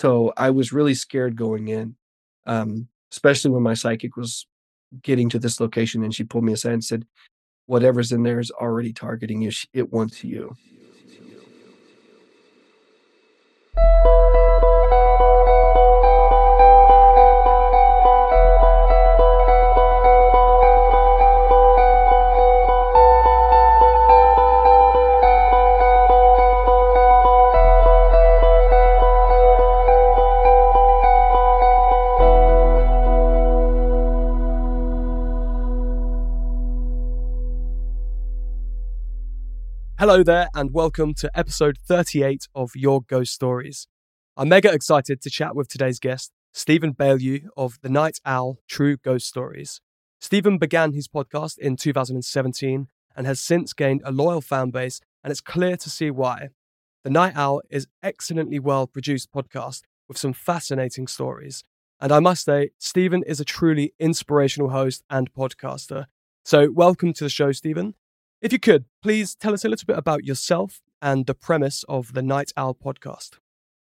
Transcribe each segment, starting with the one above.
So I was really scared going in, um, especially when my psychic was getting to this location and she pulled me aside and said, Whatever's in there is already targeting you. It wants you. Hello there, and welcome to episode 38 of Your Ghost Stories. I'm mega excited to chat with today's guest, Stephen Belyeu of The Night Owl True Ghost Stories. Stephen began his podcast in 2017 and has since gained a loyal fan base, and it's clear to see why. The Night Owl is excellently well produced podcast with some fascinating stories. And I must say, Stephen is a truly inspirational host and podcaster. So, welcome to the show, Stephen. If you could, please tell us a little bit about yourself and the premise of the Night Owl podcast.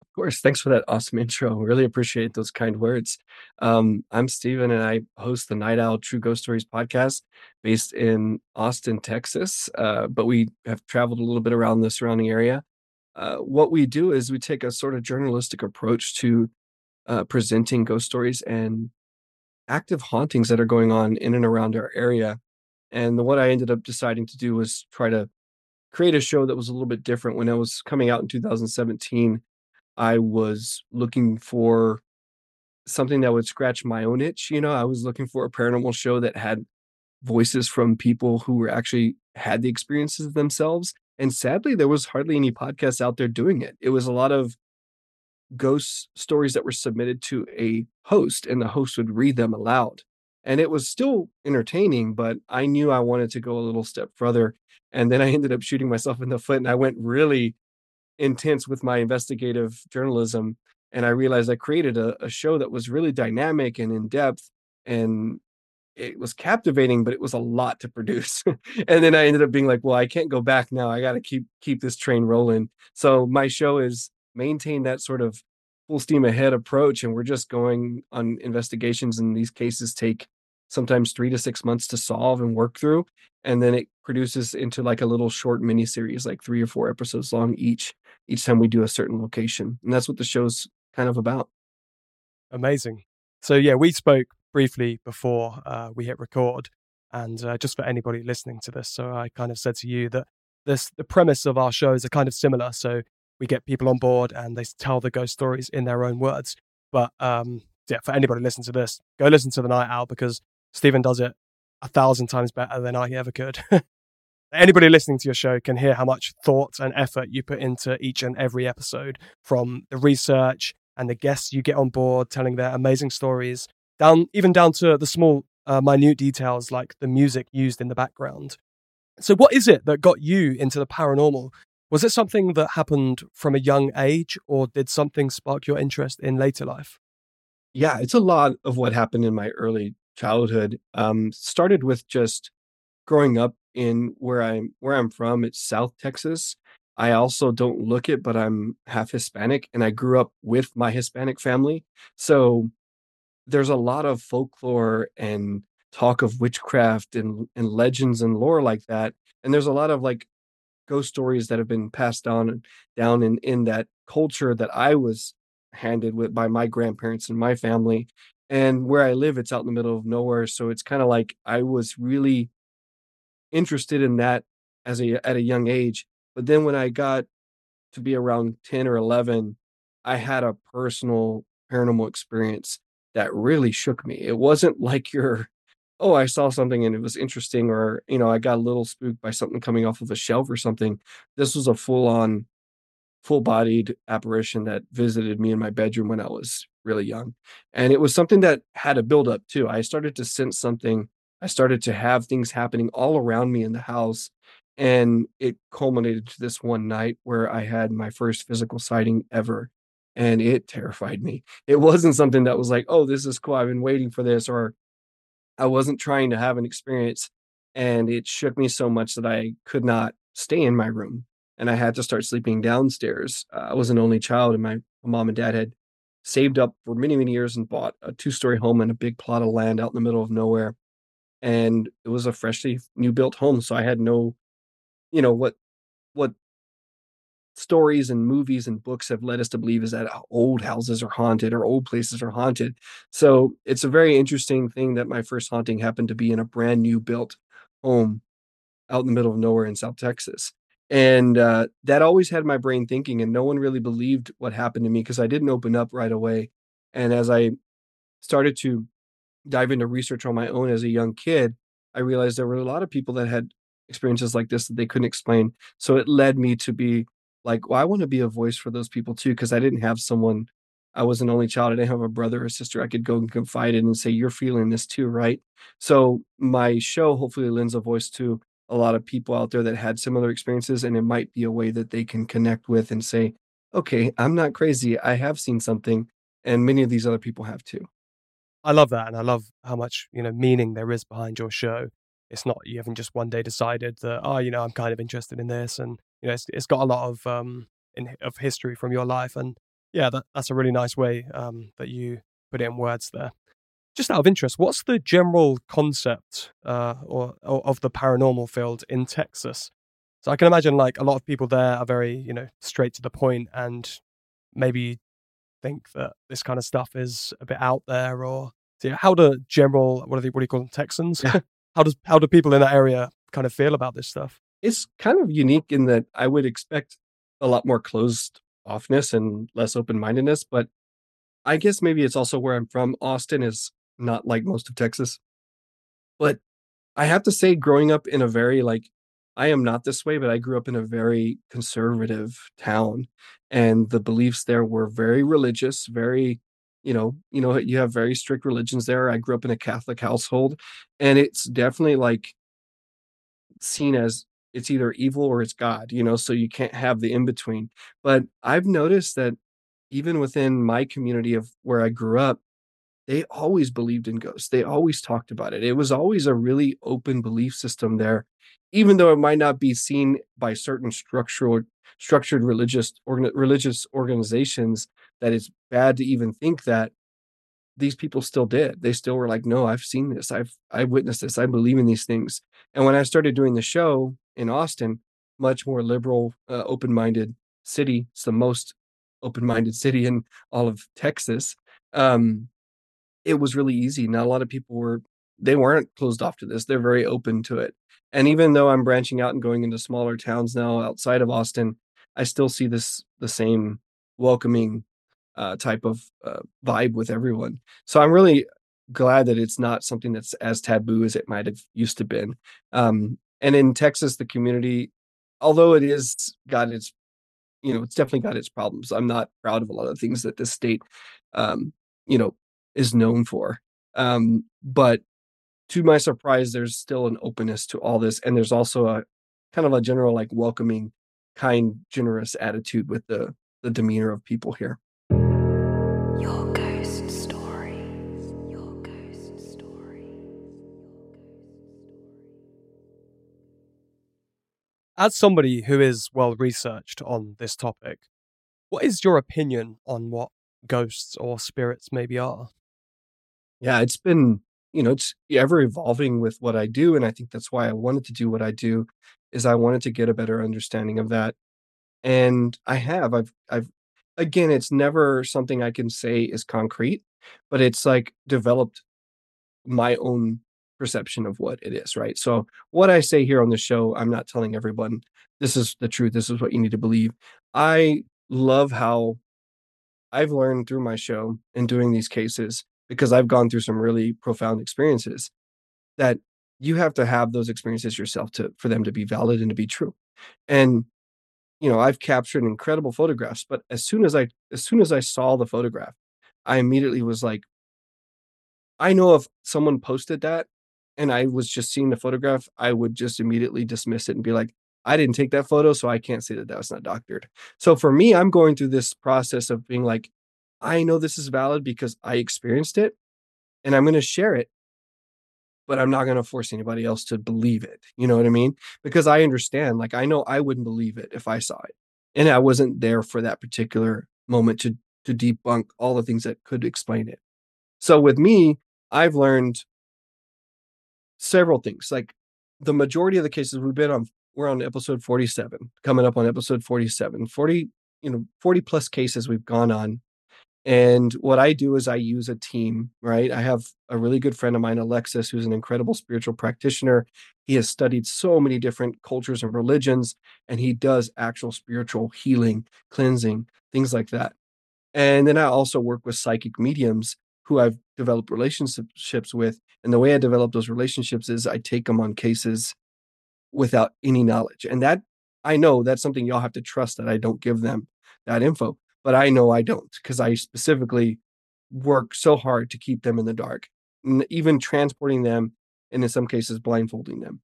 Of course. Thanks for that awesome intro. Really appreciate those kind words. Um, I'm Stephen and I host the Night Owl True Ghost Stories podcast based in Austin, Texas. Uh, but we have traveled a little bit around the surrounding area. Uh, what we do is we take a sort of journalistic approach to uh, presenting ghost stories and active hauntings that are going on in and around our area and what I ended up deciding to do was try to create a show that was a little bit different. When I was coming out in 2017, I was looking for something that would scratch my own itch. You know, I was looking for a paranormal show that had voices from people who were actually had the experiences themselves. And sadly, there was hardly any podcasts out there doing it. It was a lot of ghost stories that were submitted to a host, and the host would read them aloud and it was still entertaining but i knew i wanted to go a little step further and then i ended up shooting myself in the foot and i went really intense with my investigative journalism and i realized i created a, a show that was really dynamic and in depth and it was captivating but it was a lot to produce. And then i ended up being like well i can't go back now i got to keep keep this train rolling. So my show is maintain that sort of full steam ahead approach and we're just going on investigations and these cases take sometimes three to six months to solve and work through and then it produces into like a little short mini series like three or four episodes long each each time we do a certain location and that's what the show's kind of about. Amazing. So yeah we spoke briefly before uh, we hit record and uh, just for anybody listening to this so i kind of said to you that this the premise of our shows are kind of similar so we get people on board and they tell the ghost stories in their own words. But um, yeah, for anybody listening to this, go listen to the Night Owl because Stephen does it a thousand times better than I ever could. anybody listening to your show can hear how much thought and effort you put into each and every episode from the research and the guests you get on board telling their amazing stories down even down to the small uh, minute details like the music used in the background so what is it that got you into the paranormal was it something that happened from a young age, or did something spark your interest in later life? Yeah, it's a lot of what happened in my early childhood. Um, started with just growing up in where I'm where I'm from. It's South Texas. I also don't look it, but I'm half Hispanic, and I grew up with my Hispanic family. So there's a lot of folklore and talk of witchcraft and and legends and lore like that. And there's a lot of like ghost stories that have been passed down down in in that culture that I was handed with by my grandparents and my family. And where I live, it's out in the middle of nowhere, so it's kind of like I was really interested in that as a at a young age. But then when I got to be around 10 or 11, I had a personal paranormal experience that really shook me. It wasn't like your oh, I saw something and it was interesting, or, you know, I got a little spooked by something coming off of a shelf or something. This was a full on, full bodied apparition that visited me in my bedroom when I was really young. And it was something that had a build up too. I started to sense something. I started to have things happening all around me in the house. And it culminated to this one night where I had my first physical sighting ever. And it terrified me. It wasn't something that was like, oh, this is cool. I've been waiting for this, or I wasn't trying to have an experience. And it shook me so much that I could not stay in my room. And I had to start sleeping downstairs. Uh, I was an only child, and my mom and dad had saved up for many, many years and bought a two story home and a big plot of land out in the middle of nowhere. And it was a freshly new built home. So I had no, you know, what, what stories and movies and books have led us to believe is that old houses are haunted or old places are haunted. So it's a very interesting thing that my first haunting happened to be in a brand new built home out in the middle of nowhere in South Texas. And uh, that always had my brain thinking, and no one really believed what happened to me because I didn't open up right away. And as I started to dive into research on my own as a young kid, I realized there were a lot of people that had experiences like this that they couldn't explain. So it led me to be like, well, I want to be a voice for those people too, because I didn't have someone, I was an only child. I didn't have a brother or sister I could go and confide in and say, you're feeling this too, right? So my show hopefully lends a voice to a lot of people out there that had similar experiences, and it might be a way that they can connect with and say, okay, I'm not crazy. I have seen something, and many of these other people have too. I love that, and I love how much you know meaning there is behind your show. It's not you haven't just one day decided that oh you know I'm kind of interested in this, and you know it's, it's got a lot of um in, of history from your life, and yeah, that, that's a really nice way um that you put it in words there. Just out of interest, what's the general concept uh, or, or of the paranormal field in Texas? So I can imagine like a lot of people there are very you know straight to the point and maybe think that this kind of stuff is a bit out there or yeah, how do general what do they what do you call them Texans? Yeah. how does how do people in that area kind of feel about this stuff? It's kind of unique in that I would expect a lot more closed offness and less open mindedness, but I guess maybe it's also where I'm from. Austin is not like most of Texas. But I have to say, growing up in a very like I am not this way, but I grew up in a very conservative town, and the beliefs there were very religious, very, you know, you know, you have very strict religions there. I grew up in a Catholic household, and it's definitely like seen as it's either evil or it's God, you know, so you can't have the in between. But I've noticed that even within my community of where I grew up, they always believed in ghosts. They always talked about it. It was always a really open belief system there, even though it might not be seen by certain structural structured religious religious organizations that it's bad to even think that these people still did. They still were like, no, I've seen this. I've I've witnessed this. I believe in these things. And when I started doing the show in Austin, much more liberal, uh, open-minded city. It's the most open-minded city in all of Texas. Um, it was really easy. Not a lot of people were they weren't closed off to this. They're very open to it. And even though I'm branching out and going into smaller towns now outside of Austin, I still see this the same welcoming uh, type of uh, vibe with everyone. So I'm really glad that it's not something that's as taboo as it might have used to been. Um, and in Texas, the community, although it is got its, you know, it's definitely got its problems. I'm not proud of a lot of things that this state, um, you know, is known for. Um, but to my surprise, there's still an openness to all this, and there's also a kind of a general like welcoming, kind, generous attitude with the the demeanor of people here. As somebody who is well researched on this topic, what is your opinion on what ghosts or spirits maybe are? Yeah, it's been, you know, it's ever evolving with what I do. And I think that's why I wanted to do what I do is I wanted to get a better understanding of that. And I have. I've I've again, it's never something I can say is concrete, but it's like developed my own perception of what it is, right? So what I say here on the show, I'm not telling everyone this is the truth, this is what you need to believe. I love how I've learned through my show and doing these cases because I've gone through some really profound experiences that you have to have those experiences yourself to for them to be valid and to be true. And you know, I've captured incredible photographs, but as soon as I as soon as I saw the photograph, I immediately was like I know if someone posted that and I was just seeing the photograph, I would just immediately dismiss it and be like, I didn't take that photo, so I can't say that that was not doctored. So for me, I'm going through this process of being like, I know this is valid because I experienced it and I'm going to share it, but I'm not going to force anybody else to believe it. You know what I mean? Because I understand, like, I know I wouldn't believe it if I saw it and I wasn't there for that particular moment to to debunk all the things that could explain it. So with me, I've learned several things. Like the majority of the cases we've been on, we're on episode 47, coming up on episode 47, 40, you know, 40 plus cases we've gone on. And what I do is I use a team, right? I have a really good friend of mine, Alexis, who's an incredible spiritual practitioner. He has studied so many different cultures and religions, and he does actual spiritual healing, cleansing, things like that. And then I also work with psychic mediums who I've developed relationships with. And the way I develop those relationships is I take them on cases without any knowledge. And that I know that's something y'all have to trust that I don't give them that info, but I know I don't because I specifically work so hard to keep them in the dark, even transporting them and in some cases blindfolding them.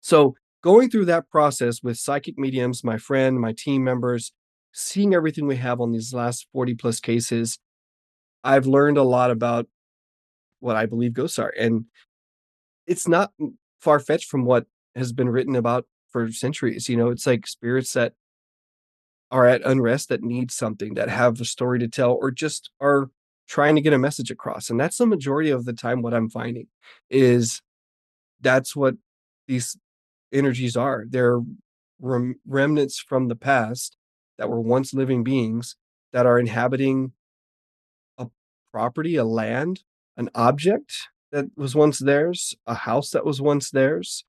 So going through that process with psychic mediums, my friend, my team members, seeing everything we have on these last 40 plus cases, I've learned a lot about what I believe ghosts are. And it's not far fetched from what has been written about for centuries. You know, it's like spirits that are at unrest that need something, that have a story to tell, or just are trying to get a message across. And that's the majority of the time what I'm finding is that's what these energies are. They're rem- remnants from the past that were once living beings that are inhabiting property, a land, an object that was once theirs, a house that was once theirs,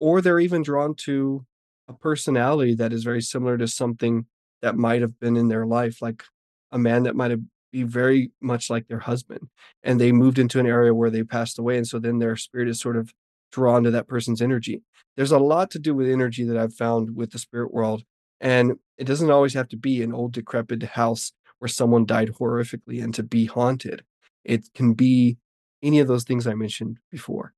or they're even drawn to a personality that is very similar to something that might have been in their life, like a man that might have be very much like their husband and they moved into an area where they passed away and so then their spirit is sort of drawn to that person's energy. There's a lot to do with energy that i've found with the spirit world and it doesn't always have to be an old decrepit house where someone died horrifically and to be haunted it can be any of those things i mentioned before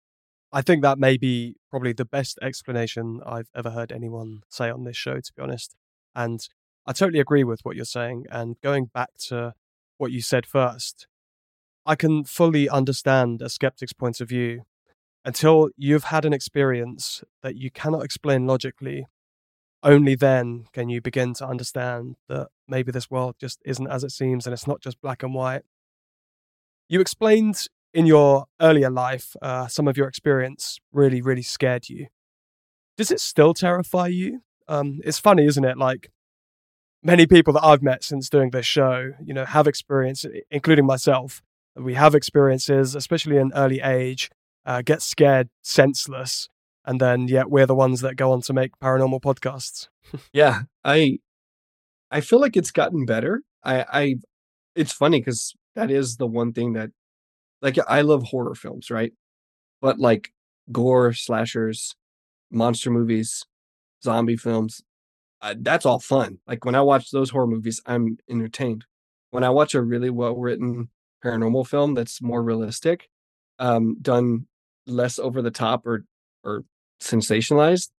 I think that may be probably the best explanation I've ever heard anyone say on this show, to be honest. And I totally agree with what you're saying. And going back to what you said first, I can fully understand a skeptic's point of view until you've had an experience that you cannot explain logically. Only then can you begin to understand that maybe this world just isn't as it seems and it's not just black and white. You explained in your earlier life, uh, some of your experience really, really scared you. Does it still terrify you? Um, it's funny, isn't it? Like many people that I've met since doing this show, you know, have experience, including myself. We have experiences, especially in early age, uh, get scared senseless, and then yet we're the ones that go on to make paranormal podcasts. yeah, I, I feel like it's gotten better. I, I, it's funny because that is the one thing that like I love horror films, right? But like gore, slashers, monster movies, zombie films, uh, that's all fun. Like when I watch those horror movies, I'm entertained. When I watch a really well written paranormal film that's more realistic, um, done less over the top or or sensationalized,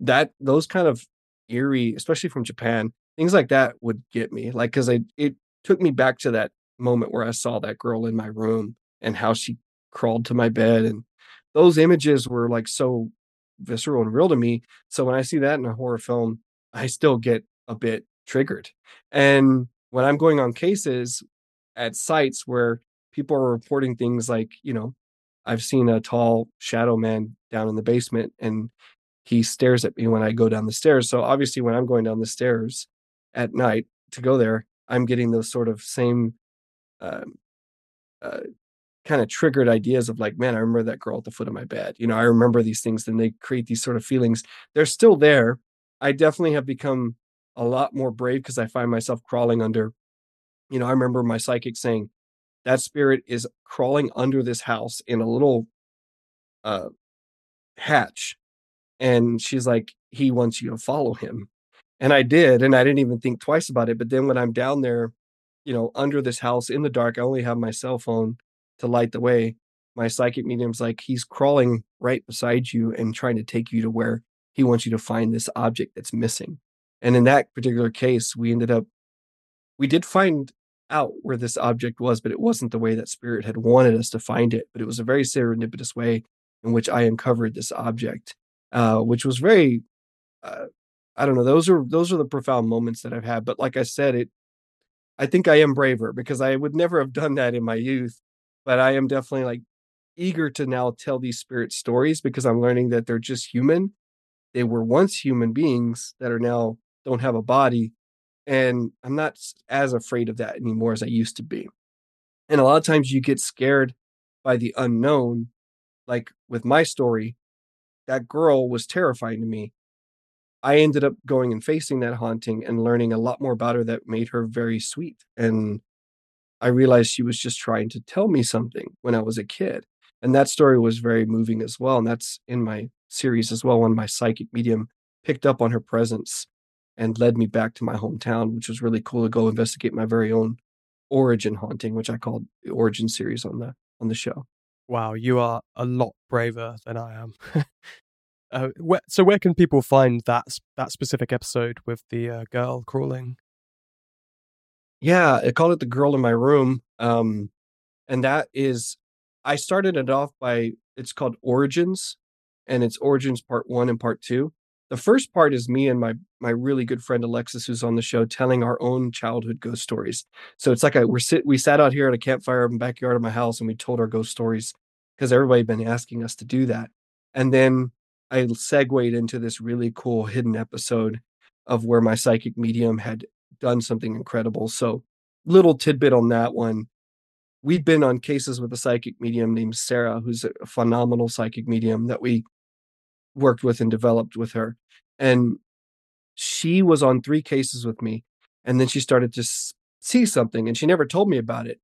that those kind of eerie, especially from Japan, things like that would get me. Like because I it took me back to that moment where I saw that girl in my room and how she crawled to my bed and those images were like so visceral and real to me so when i see that in a horror film i still get a bit triggered and when i'm going on cases at sites where people are reporting things like you know i've seen a tall shadow man down in the basement and he stares at me when i go down the stairs so obviously when i'm going down the stairs at night to go there i'm getting those sort of same um, uh, kind of triggered ideas of like, man, I remember that girl at the foot of my bed. You know, I remember these things. Then they create these sort of feelings. They're still there. I definitely have become a lot more brave because I find myself crawling under. You know, I remember my psychic saying, that spirit is crawling under this house in a little uh hatch. And she's like, he wants you to follow him. And I did. And I didn't even think twice about it. But then when I'm down there, you know, under this house in the dark, I only have my cell phone to light the way, my psychic medium's like he's crawling right beside you and trying to take you to where he wants you to find this object that's missing. And in that particular case, we ended up we did find out where this object was, but it wasn't the way that spirit had wanted us to find it. But it was a very serendipitous way in which I uncovered this object, uh, which was very, uh, I don't know. Those are those are the profound moments that I've had. But like I said, it I think I am braver because I would never have done that in my youth, but I am definitely like eager to now tell these spirit stories because I'm learning that they're just human. They were once human beings that are now don't have a body. And I'm not as afraid of that anymore as I used to be. And a lot of times you get scared by the unknown. Like with my story, that girl was terrifying to me. I ended up going and facing that haunting and learning a lot more about her that made her very sweet. And I realized she was just trying to tell me something when I was a kid. And that story was very moving as well. And that's in my series as well, when my psychic medium picked up on her presence and led me back to my hometown, which was really cool to go investigate my very own origin haunting, which I called the origin series on the on the show. Wow, you are a lot braver than I am. uh, where, so, where can people find that that specific episode with the uh, girl crawling? Yeah, I called it the girl in my room, um, and that is I started it off by it's called Origins, and it's Origins Part One and Part Two. The first part is me and my my really good friend Alexis, who's on the show, telling our own childhood ghost stories. So it's like I we're sit we sat out here at a campfire in the backyard of my house and we told our ghost stories because everybody had been asking us to do that. And then I segued into this really cool hidden episode of where my psychic medium had done something incredible. So little tidbit on that one. We've been on cases with a psychic medium named Sarah, who's a phenomenal psychic medium that we worked with and developed with her. And she was on three cases with me. And then she started to see something and she never told me about it.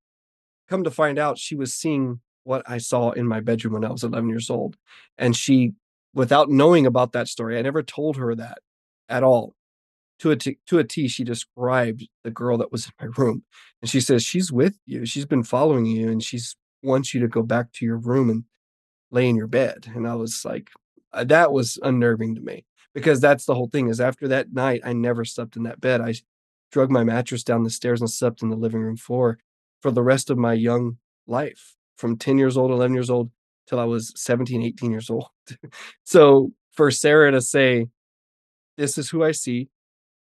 Come to find out, she was seeing what I saw in my bedroom when I was 11 years old. And she, without knowing about that story, I never told her that at all. To a, t- to a T, she described the girl that was in my room. And she says, She's with you. She's been following you and she's wants you to go back to your room and lay in your bed. And I was like, Uh, that was unnerving to me because that's the whole thing is after that night i never slept in that bed. I drug my mattress down the stairs and slept in the living room floor for the rest of my young life from 10 years old 11 years old till i was 17 18 years old. So for sarah to say this is who i see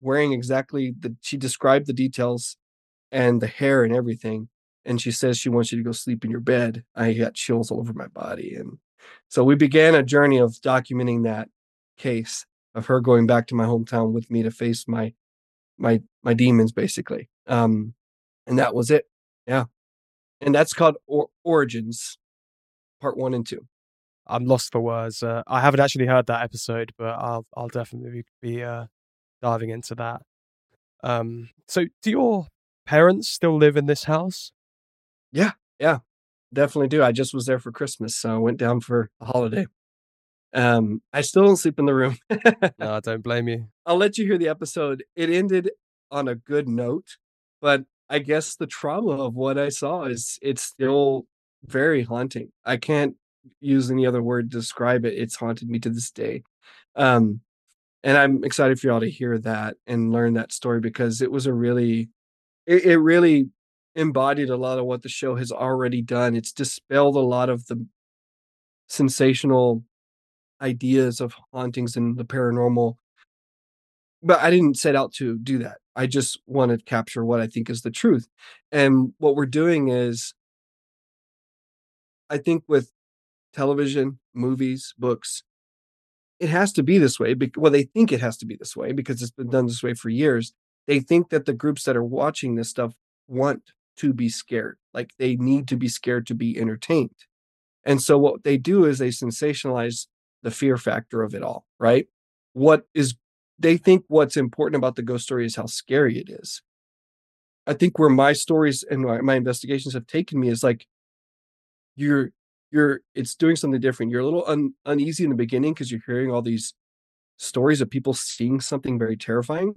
wearing exactly the she described the details and the hair and everything and she says she wants you to go sleep in your bed i got chills all over my body and so we began a journey of documenting that case of her going back to my hometown with me to face my my my demons basically. Um and that was it. Yeah. And that's called or- Origins part 1 and 2. I'm lost for words. Uh, I haven't actually heard that episode, but I'll I'll definitely be uh, diving into that. Um, so, do your parents still live in this house? Yeah, yeah definitely do. I just was there for Christmas, so I went down for a holiday. Um, I still don't sleep in the room. no, I don't blame you. I'll let you hear the episode. It ended on a good note, but I guess the trauma of what I saw is it's still very haunting. I can't use any other word to describe it. It's haunted me to this day. Um, and I'm excited for y'all to hear that and learn that story because it was a really, it, it really embodied a lot of what the show has already done. It's dispelled a lot of the sensational ideas of hauntings and the paranormal. But I didn't set out to do that. I just want to capture what I think is the truth. And what we're doing is, I think with television, movies, books, it has to be this way. Well, they think it has to be this way because it's been done this way for years. They think that the groups that are watching this stuff want to be scared. Like they need to be scared to be entertained. And so what they do is they sensationalize the fear factor of it all, right? What is they think what's important about the ghost story is how scary it is. I think where my stories and my, investigations have taken me is like you're you're it's doing something different. You're a little un, uneasy in the beginning because you're hearing all these stories of people seeing something very terrifying.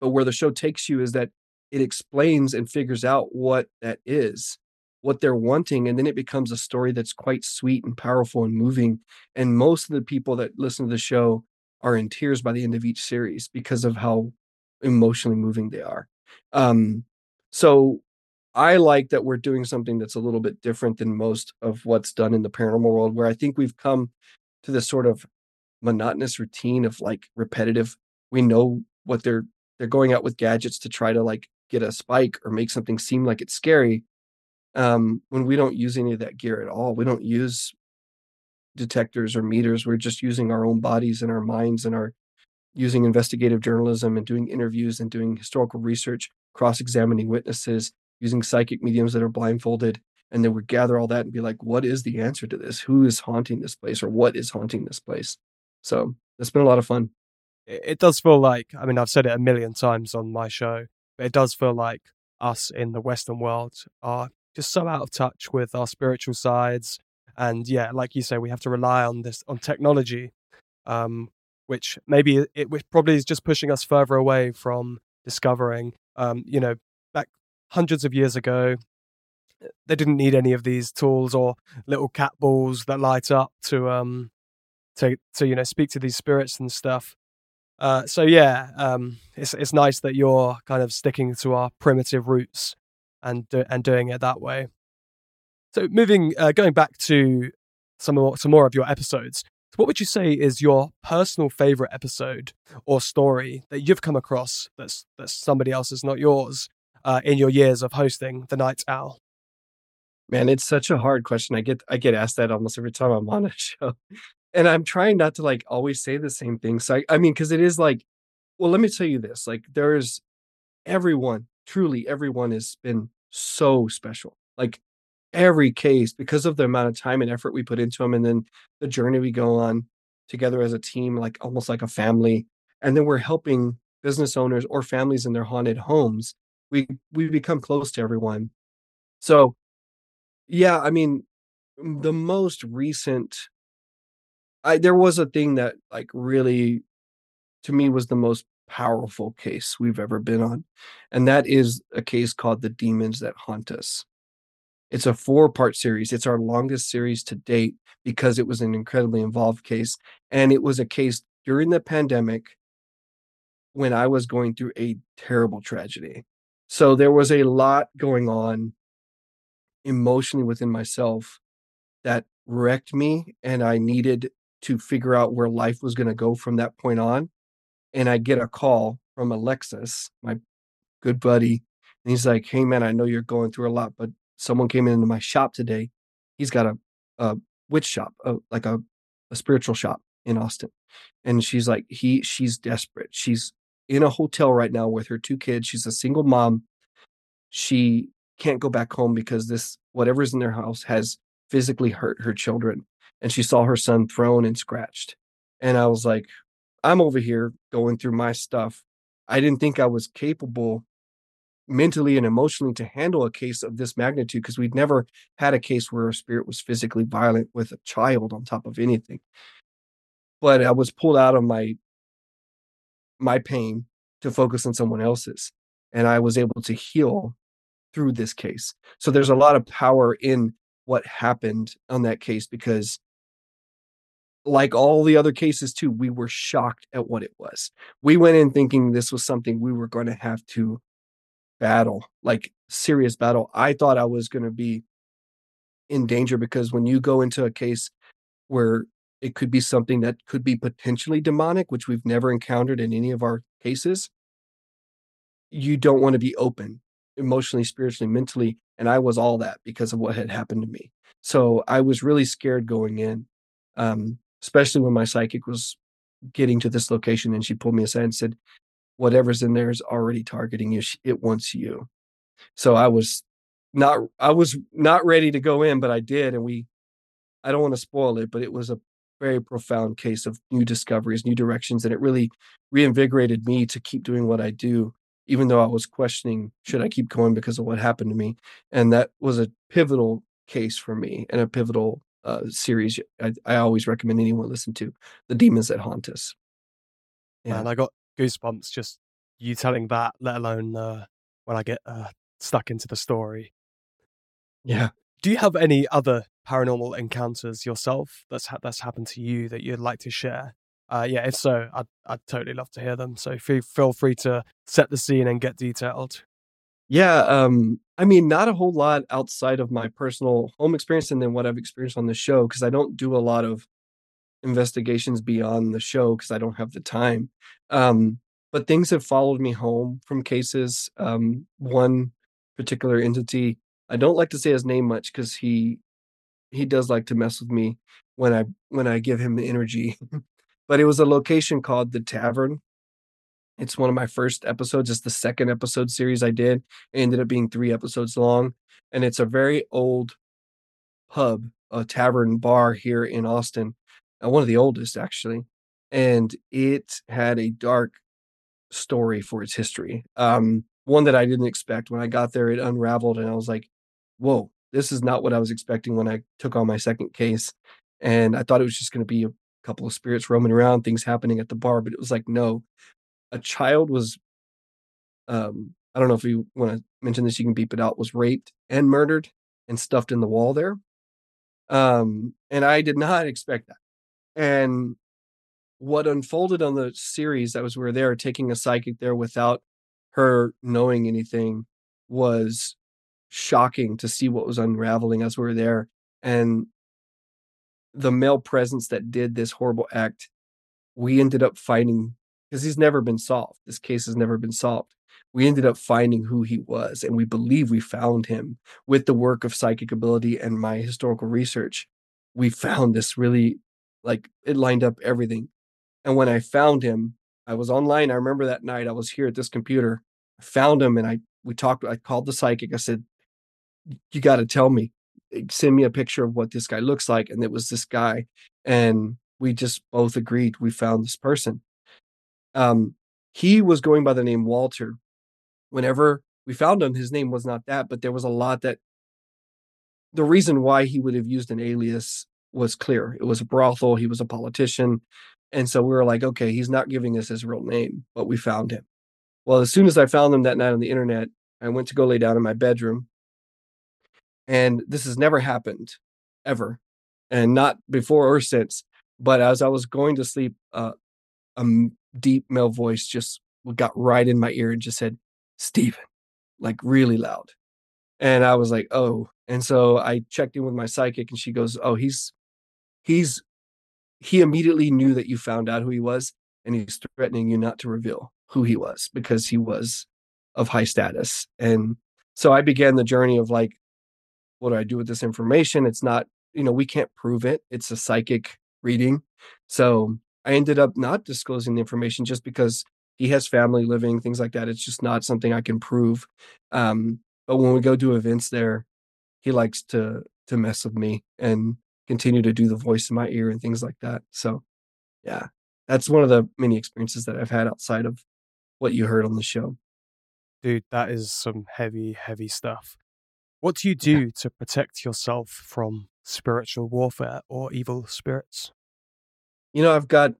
But where the show takes you is that it explains and figures out what that is what they're wanting and then it becomes a story that's quite sweet and powerful and moving and most of the people that listen to the show are in tears by the end of each series because of how emotionally moving they are. Um, so i like that we're doing something that's a little bit different than most of what's done in the paranormal world where i think we've come to this sort of monotonous routine of like repetitive we know what they're they're going out with gadgets to try to like get a spike or make something seem like it's scary um, when we don't use any of that gear at all. We don't use detectors or meters. We're just using our own bodies and our minds and our using investigative journalism and doing interviews and doing historical research, cross examining witnesses, using psychic mediums that are blindfolded. And then we gather all that and be like, what is the answer to this? Who is haunting this place or what is haunting this place? So it's been a lot of fun. It does feel like, I mean, I've said it a million times on my show, but it does feel like us in the Western world are just so out of touch with our spiritual sides. And yeah, like you say, we have to rely on this, on technology, um, which maybe it which probably is just pushing us further away from discovering. Um, you know, back hundreds of years ago, they didn't need any of these tools or little cat balls that light up to um to to you know speak to these spirits and stuff. Uh, so yeah, um, it's it's nice that you're kind of sticking to our primitive roots and do, and doing it that way. So moving, uh, going back to some more some more of your episodes, what would you say is your personal favorite episode or story that you've come across that's that's somebody else's, not yours, uh, in your years of hosting the Night Owl? Man, it's such a hard question. I get I get asked that almost every time I'm on a show and I'm trying not to like always say the same thing. So I, I mean, because it is like, well, let me tell you this: like, there's everyone, truly everyone has been so special. Like every case, because of the amount of time and effort we put into them, and then the journey we go on together as a team, like almost like a family, and then we're helping business owners or families in their haunted homes. We we become close to everyone. So, yeah, I mean, the most recent I there was a thing that like really to me was the most powerful case we've ever been on. And that is a case called The Demons That Haunt Us. It's a four part series. It's our longest series to date because it was an incredibly involved case. And it was a case during the pandemic when I was going through a terrible tragedy. So there was a lot going on emotionally within myself that wrecked me. And I needed to figure out where life was going to go from that point on. And I get a call from Alexis, my good buddy. And he's like, Hey, man, I know you're going through a lot, but someone came into my shop today. He's got a, a witch shop, a, like a, a spiritual shop in Austin. And she's like, he, she's desperate. She's in a hotel right now with her two kids. She's a single mom. She can't go back home because this, whatever's in their house has physically hurt her children and she saw her son thrown and scratched. And I was like, I'm over here going through my stuff. I didn't think I was capable mentally and emotionally to handle a case of this magnitude because we'd never had a case where a spirit was physically violent with a child on top of anything. But I was pulled out of my my pain to focus on someone else's and I was able to heal through this case. So there's a lot of power in what happened on that case because like all the other cases too, we were shocked at what it was. We went in thinking this was something we were going to have to battle, like serious battle. I thought I was going to be in danger because when you go into a case where it could be something that could be potentially demonic, which we've never encountered in any of our cases, you don't want to be open emotionally, spiritually, mentally. And I was all that because of what had happened to me. So I was really scared going in. Um, especially when my psychic was getting to this location and she pulled me aside and said, whatever's in there is already targeting you. It wants you. So I was not, I was not ready to go in, but I did. And we, I don't want to spoil it, but it was a very profound case of new discoveries, new directions. And it really reinvigorated me to keep doing what I do, even though I was questioning, should I keep going because of what happened to me? And that was a pivotal case for me and a pivotal uh, series I, I always recommend anyone listen to the demons that haunt us. Yeah and i got goosebumps just you telling that let alone uh, when i get uh, stuck into the story. Yeah. Do you have any other paranormal encounters yourself that's ha- that's happened to you that you'd like to share uh, yeah if so I'd, I'd totally love to hear them so feel, feel free to set the scene and get detailed yeah, um, I mean, not a whole lot outside of my personal home experience and then what I've experienced on the show because I don't do a lot of investigations beyond the show because I don't have the time. Um, but things have followed me home from cases. Um, one particular entity, I don't like to say his name much because he he does like to mess with me when I when I give him the energy. but it was a location called the Tavern. It's one of my first episodes. It's the second episode series I did. It ended up being three episodes long, and it's a very old pub, a tavern bar here in Austin, uh, one of the oldest actually, and it had a dark story for its history. Um, one that I didn't expect when I got there. It unraveled, and I was like, "Whoa, this is not what I was expecting when I took on my second case." And I thought it was just going to be a couple of spirits roaming around, things happening at the bar, but it was like, no, a child was. Um, I don't know if you want to mention this. You can beep it out. Was raped and murdered and stuffed in the wall there. Um, and I did not expect that. And what unfolded on the series that was we were there taking a psychic there without her knowing anything was shocking to see what was unraveling as we were there and the male presence that did this horrible act we ended up finding because he's never been solved this case has never been solved we ended up finding who he was and we believe we found him with the work of psychic ability and my historical research we found this really like it lined up everything and when I found him, I was online. I remember that night I was here at this computer. I found him and I we talked. I called the psychic. I said, "You got to tell me, send me a picture of what this guy looks like." And it was this guy, and we just both agreed we found this person. Um, he was going by the name Walter. Whenever we found him, his name was not that, but there was a lot that the reason why he would have used an alias was clear. It was a brothel. He was a politician. And so we were like, okay, he's not giving us his real name, but we found him. Well, as soon as I found him that night on the internet, I went to go lay down in my bedroom. And this has never happened ever, and not before or since. But as I was going to sleep, uh, a deep male voice just got right in my ear and just said, Stephen, like really loud. And I was like, oh. And so I checked in with my psychic and she goes, oh, he's, he's he immediately knew that you found out who he was and he's threatening you not to reveal who he was because he was of high status and so i began the journey of like what do i do with this information it's not you know we can't prove it it's a psychic reading so i ended up not disclosing the information just because he has family living things like that it's just not something i can prove um, but when we go do events there he likes to to mess with me and continue to do the voice in my ear and things like that. So, yeah, that's one of the many experiences that I've had outside of what you heard on the show. Dude, that is some heavy, heavy stuff. What do you do to protect yourself from spiritual warfare or evil spirits? You know, I've got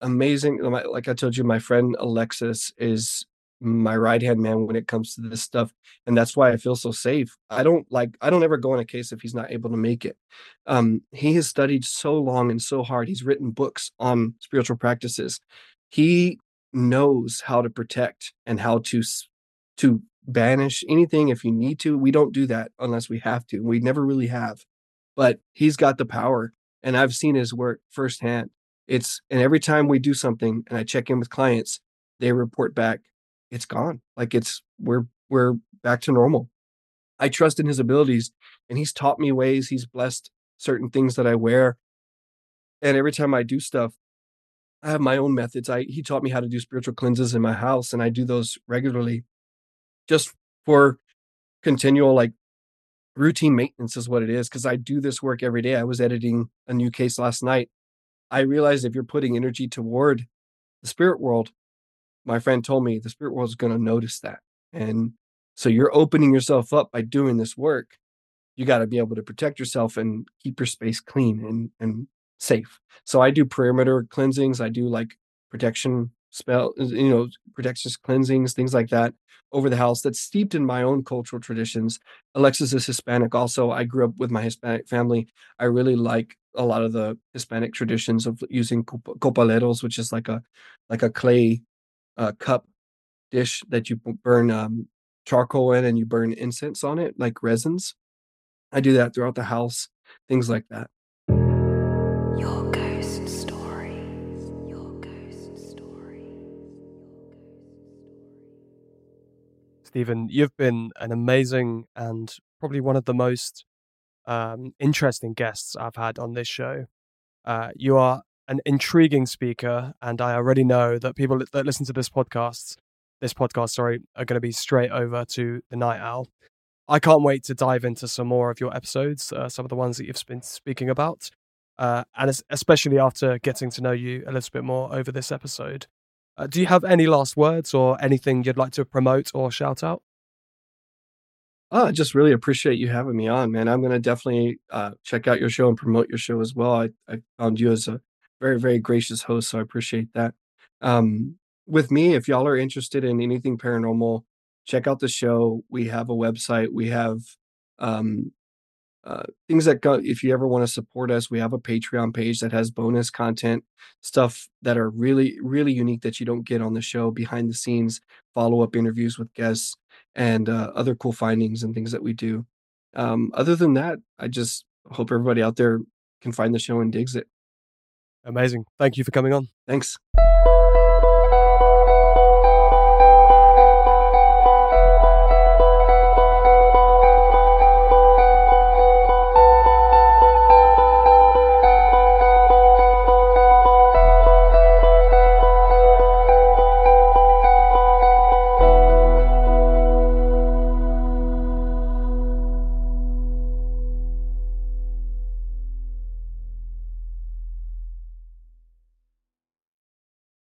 amazing, like I told you, my friend Alexis is my right hand man when it comes to this stuff and that's why i feel so safe. I don't like i don't ever go in a case if he's not able to make it. Um he has studied so long and so hard he's written books on spiritual practices. He knows how to protect and how to to banish anything if you need to we don't do that unless we have to we never really have but he's got the power and i've seen his work firsthand it's and every time we do something and i check in with clients they report back it's gone. Like it's we're we're back to normal. I trust in his abilities and he's taught me ways, he's blessed certain things that I wear. And every time I do stuff, I have my own methods. I he taught me how to do spiritual cleanses in my house and I do those regularly just for continual like routine maintenance is what it is because I do this work every day. I was editing a new case last night. I realized if you're putting energy toward the spirit world, my friend told me the spirit world is going to notice that. And so you're opening yourself up by doing this work. You got to be able to protect yourself and keep your space clean and, and safe. So I do perimeter cleansings. I do like protection spell, you know, protection cleansings, things like that over the house that's steeped in my own cultural traditions. Alexis is Hispanic also. I grew up with my Hispanic family. I really like a lot of the Hispanic traditions of using copaleros, which is like a like a clay uh, cup dish that you burn um, charcoal in and you burn incense on it, like resins. I do that throughout the house, things like that. Stephen, you've been an amazing and probably one of the most um, interesting guests I've had on this show. Uh, you are an intriguing speaker, and I already know that people that listen to this podcast, this podcast, sorry, are going to be straight over to the Night Owl. I can't wait to dive into some more of your episodes, uh, some of the ones that you've been speaking about, uh, and especially after getting to know you a little bit more over this episode. Uh, do you have any last words or anything you'd like to promote or shout out? Oh, I just really appreciate you having me on, man. I'm gonna definitely uh, check out your show and promote your show as well. I, I found you as a very, very gracious host, so I appreciate that. Um, with me, if y'all are interested in anything paranormal, check out the show. We have a website. We have um, uh, things that go if you ever want to support us we have a patreon page that has bonus content stuff that are really really unique that you don't get on the show behind the scenes follow-up interviews with guests and uh, other cool findings and things that we do. Um, other than that i just hope everybody out there can find the show and digs it. Amazing. Thank you for coming on. Thanks